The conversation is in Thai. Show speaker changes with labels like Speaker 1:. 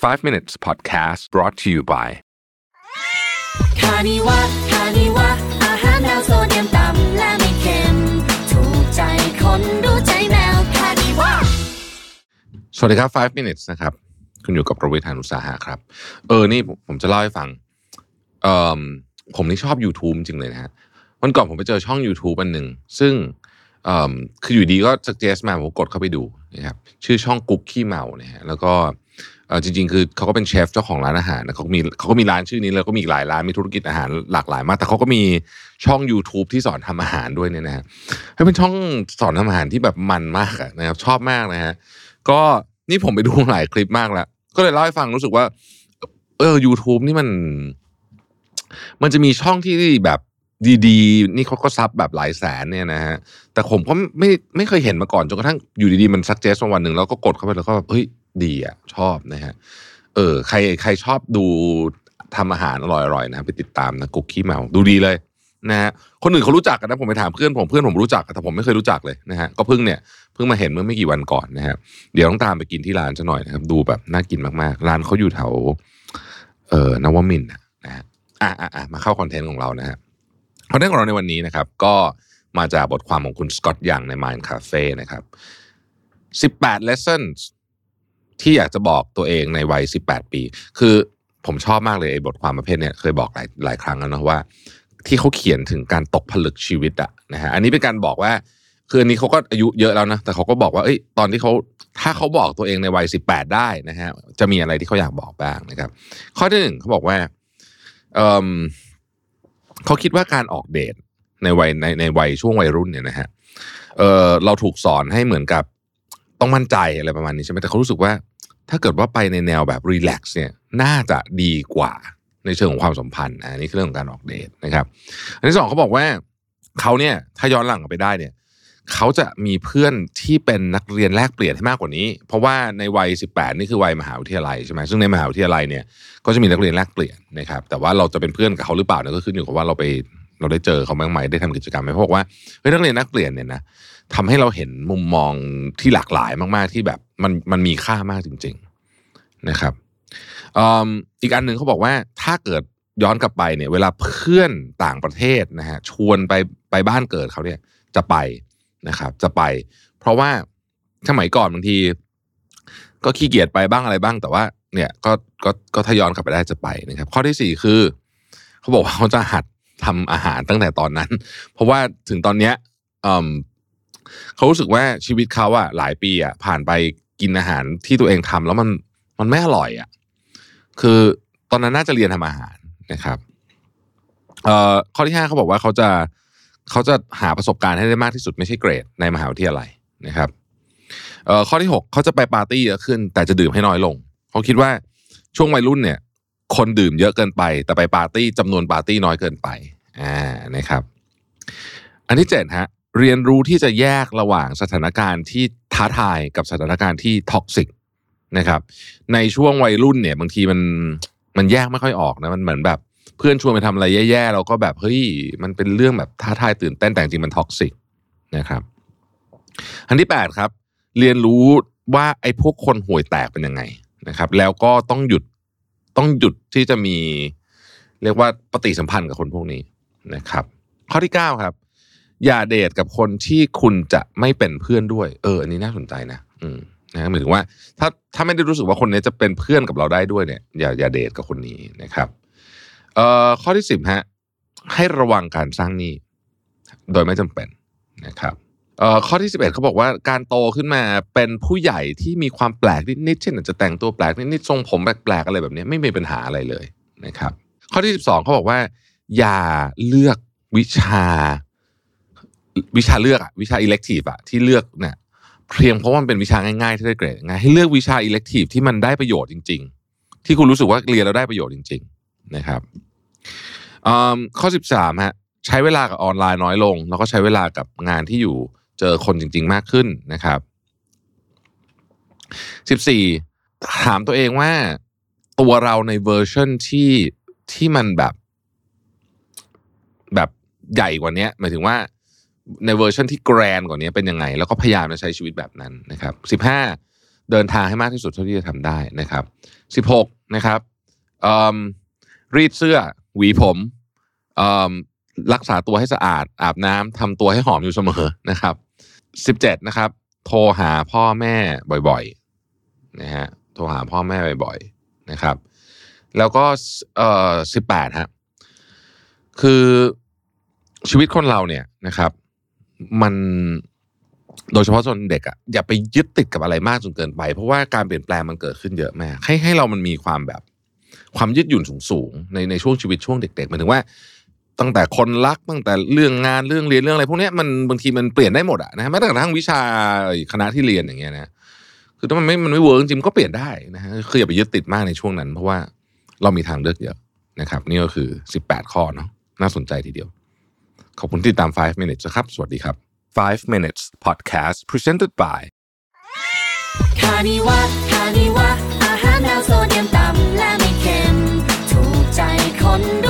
Speaker 1: 5 minutes podcast brought to you by
Speaker 2: คานิวะคานิวะอาหารแนวโซเดียมต่ำและไม่เค็ม ถูกใจคนรู้ใจแมวคานิวะ
Speaker 1: สวัสดีครับ 5 minutes นะครับ คุณอยู่กับประวิทยานุสาหะครับ เออ นี่ผมผมจะเล่าให้ฟัง เอ่อ ผมนี่ชอบ YouTube จริงเลยนะฮะ วันก่อนผมไปเจอช่อง YouTube อันหนึ่ง ซึ่งเอ่อคืออยู่ดีก็ suggest มาผมกดเข้าไปดูนะครับชื่อช่องกุ๊กขี้เมานะฮะแล้วก็เออ จริงๆ คือเขาก็เป็นเชฟเจ้าของร้านอาหารนะเขาก็มีเขาก็มีร้านชื่อนี้แล้วก็มีอีกหลายร้านมีธุรกิจอาหารหลากหลายมาก แต่เขาก็มีช่อง YouTube ที่สอนทำอาหารด้วยเนี่ยนะฮะให้เป็นช่องสอนทำอาหารที่แบบมันมากนะครับชอบมากนะฮะก็นี่ผมไปดูหลายคลิปมากแล้ว ก็เลยเล่าให้ฟังรู้สึกว่า เออ YouTube นี่มัน มันจะมีช่องที่แบบดีๆ นี่เขาก็ซับแบบหลายแสนเนี่ยนะฮะแต่ผมก็ไม่ไม่เคยเห็นมาก่อนจนกระทั่งอยู่ดีๆ มันซักเจสวันหนึ่งแล้วก็กดเข้าไปแล้วก็แบบเฮ้ย ดีอะชอบนะฮะเออใครใครชอบดูทำอาหารอร่อยๆนะไปติดตามนะกุ๊กขี้เมาดูดีเลยนะฮะคนอื่นเขารู้จักกันนะผมไปถามเพื่อนผมเพื่อนผมรู้จักแต่ผมไม่เคยรู้จักเลยนะฮะก็เพิ่งเนี่ยเพิ่งมาเห็นเมื่อไม่กี่วันก่อนนะฮะเดี๋ยวต้องตามไปกินที่ร้านซะหน่อยนะครับดูแบบน่ากินมากๆ ร้านเขาอยู่แถวเอ่อนวมินนะนะฮะอะอะอะมาเข้าคอนเทนต์ของเรานะฮะคอนเทนต์ของเราในวันนี้นะครับ ก็มาจากบทความของคุณสกอตยังใน Mind Cafe นะครับ 18 lessons ที่อยากจะบอกตัวเองในวัย 18 ปี คือผมชอบมากเลยไอ้บทความประเภทเนี้ยเคยบอกหลายหลายครั้งแล้วนะว่า ที่เขาเขียนถึงการตกผลึกชีวิตอะนะฮะอันนี้เป็นการบอกว่าคืออันนี้เขาก็อายุเยอะแล้วนะแต่เขาก็บอกว่าเอ้ยตอนที่เขาถ้าเขาบอกตัวเองในวัย 18 ได้นะฮะจะมีอะไรที่เขาอยากบอกบ้างนะครับ ข้อที่หนึ่งเขาบอกว่าเออเขาคิดว่าการออกเดทในวัยในในวัยช่วงวัยรุ่นเนี่ยนะฮะเออเราถูกสอนให้เหมือนกับต้องมั่นใจอะไรประมาณนี้ใช่ไหมแต่เขารู้สึกว่า ถ้าเกิดว่าไปในแนวแบบรีแลกซ์เนี่ยน่าจะดีกว่าในเชิงของความสัมพันธ์อันนี้คือเรื่องของการออกเดทนะครับ อันที่สองเขาบอกว่าเขาเนี่ยถ้าย้อนหลังไปได้เนี่ยเขาจะมีเพื่อนที่เป็นนักเรียนแลกเปลี่ยนให้มากกว่านี้ เพราะว่าในวัย 18 นี่คือวัยมหาวิทยาลัยใช่ไหมซึ่งในมหาวิทยาลัยเนี่ยก็จะมีนักเรียนแลกเปลี่ยนนะครับแต่ว่าเราจะเป็นเพื่อนกับเขาหรือเปล่าเนี่ยก็ขึ้นอยู่กับว่าเราไป เราได้เจอเขาบ้างไหมได้ทำกิจกรรมไหมเพราะบอกว่าเฮ้ยนักเรียนแลกเปลี่ยนเนี่ยนะทำให้เราเห็นมุมมองที่หลากหลายมาก ๆ ที่แบบมันมันมีค่ามากจริง ๆนะครับอีกอันหนึ่งเขาบอกว่าถ้าเกิดย้อนกลับไปเนี่ยเวลาเพื่อนต่างประเทศนะฮะชวนไปไปบ้านเกิดเขาเนี่ยจะไปนะครับ จะไป เพราะว่าสมัยก่อนบางที ก็ขี้เกียจไปบ้างอะไรบ้าง แต่ว่าเนี่ยก็ก็ก็ถ้าย้อนกลับไปได้จะไปนะครับ ข้อที่สี่คือ เขาบอกว่าเขาจะหัด ทำอาหารตั้งแต่ตอนนั้น เพราะว่าถึงตอนเนี้ยเขารู้สึกว่าชีวิตเขาอะหลายปีอะผ่านไปกินอาหารที่ตัวเองทำแล้วมันมันไม่อร่อยอะคือตอนนั้นน่าจะเรียนทำอาหารนะครับเอ่อข้อที่ห้าเขาบอกว่าเขาจะเขาจะหาประสบการณ์ให้ได้มากที่สุดไม่ใช่เกรด ในมหาวิทยาลัยนะครับเอ่อข้อที่หกเขาจะไปปาร์ตี้เยอะขึ้น แต่จะดื่มให้น้อยลงเขาคิดว่าช่วงวัยรุ่นเนี่ย คนดื่มเยอะเกินไป แต่ไปปาร์ตี้จำนวนปาร์ตี้น้อยเกินไปอ่านะครับ อันที่เจ็ดฮะเรียนรู้ที่จะแยกระหว่างสถานการณ์ที่ท้าทายกับสถานการณ์ที่ toxic นะครับ ในช่วงวัยรุ่นเนี่ย บางทีมันมันแยกไม่ค่อยออกนะมันเหมือนแบบ เพื่อนชวนไปทำอะไรแย่ๆเราก็แบบเฮ้ยมันเป็นเรื่องแบบท้าทายตื่นเต้นแต่จริงมัน toxic นะครับอันที่แปดครับ เรียนรู้ว่าไอ้พวกคนห่วยแตกเป็นยังไงนะครับ แล้วก็ต้องหยุด ต้องหยุดที่จะมีเรียกว่าปฏิสัมพันธ์กับคนพวกนี้นะครับ ข้อที่เก้าครับ อย่าเดทกับคนที่คุณจะไม่เป็นเพื่อนด้วย เออ อันนี้น่าสนใจนะ อืมนะหมายถึงว่า ถ้าถ้าไม่ได้รู้สึกว่าคนนี้จะเป็นเพื่อนกับเราได้ด้วยเนี่ย อย่าอย่าเดทกับคนนี้นะครับ เอ่อข้อที่สิบฮะให้ระวังการสร้างหนี้โดยไม่จำเป็นนะครับ ข้อที่สิบเอ็ดเขาบอกว่าการโตขึ้นมาเป็นผู้ใหญ่ที่มีความแปลกนิดๆเช่นอาจจะแต่งตัวแปลกนิดๆทรงผมแปลกๆอะไรแบบนี้ไม่มีปัญหาอะไรเลยนะครับ ข้อที่สิบสองเขาบอกว่า อย่าเลือกวิชา วิชาเลือกอะวิชา elective อะที่เลือกเนี่ยเพียงเพราะว่ามันเป็นวิชาง่ายๆที่ได้เกรดง่ายให้เลือกวิชา elective ที่มันได้ประโยชน์จริง ๆ ที่คุณรู้สึกว่าเรียนแล้วได้ประโยชน์จริง ๆ นะครับข้อสิบสามฮะใช้เวลากับออนไลน์น้อยลง แล้วก็ใช้เวลากับงานที่อยู่ เจอคนจริง ๆ มากขึ้นนะครับสิบสี่ถามตัวเองว่าตัวเราในเวอร์ชันที่ที่มันแบบแบบใหญ่กว่านี้หมายถึงว่าในเวอร์ชันที่แกรนกว่านี้เป็นยังไง แล้วก็พยายามจะใช้ชีวิตแบบนั้นนะครับสิบห้าเดินทางให้มากที่สุดเท่าที่จะทำได้นะครับ 16 นะครับรีดเสื้อ หวีผมเอิ่มรักษาตัวให้สะอาด อาบน้ำทำตัวให้หอมอยู่เสมอนะครับ 17นะครับ โทรหาพ่อแม่บ่อยๆนะฮะโทรหาพ่อแม่บ่อยๆนะครับ แล้วก็เอ่อ18ฮะคือชีวิตคนเราเนี่ยนะครับ มันโดยเฉพาะส่วนเด็กอะอย่าไปยึดติดกับอะไรมากจนเกินไป เพราะว่าการเปลี่ยนแปลงมันเกิดขึ้นเยอะมากให้ให้เรามันมีความแบบ ความยืดหยุ่นสูงๆในในช่วงชีวิตช่วงเด็กๆหมายถึงว่า ตั้งแต่คนรักตั้งแต่เรื่องงานเรื่องเรียนเรื่องอะไรพวกนี้มันบางทีมันเปลี่ยนได้หมดอะนะฮะแม้แต่กระทั่งวิชาคณะที่เรียนอย่างเงี้ยนะคือถ้ามันไม่มันไม่ work จริงก็เปลี่ยนได้นะฮะคืออย่าไปยึดติดมากในช่วงนั้น เพราะว่าเรามีทางเลือกเยอะนะครับ นี่ก็คือ 18 ข้อเนาะน่าสนใจทีเดียว ขอบคุณที่ตาม 5 minutes ครับ สวัสดีครับ 5 minutes podcast presented by
Speaker 2: คานิวะคานิวะอาหารแนวโซเดียมต่ำและไม่เค็มถูกใจคนด้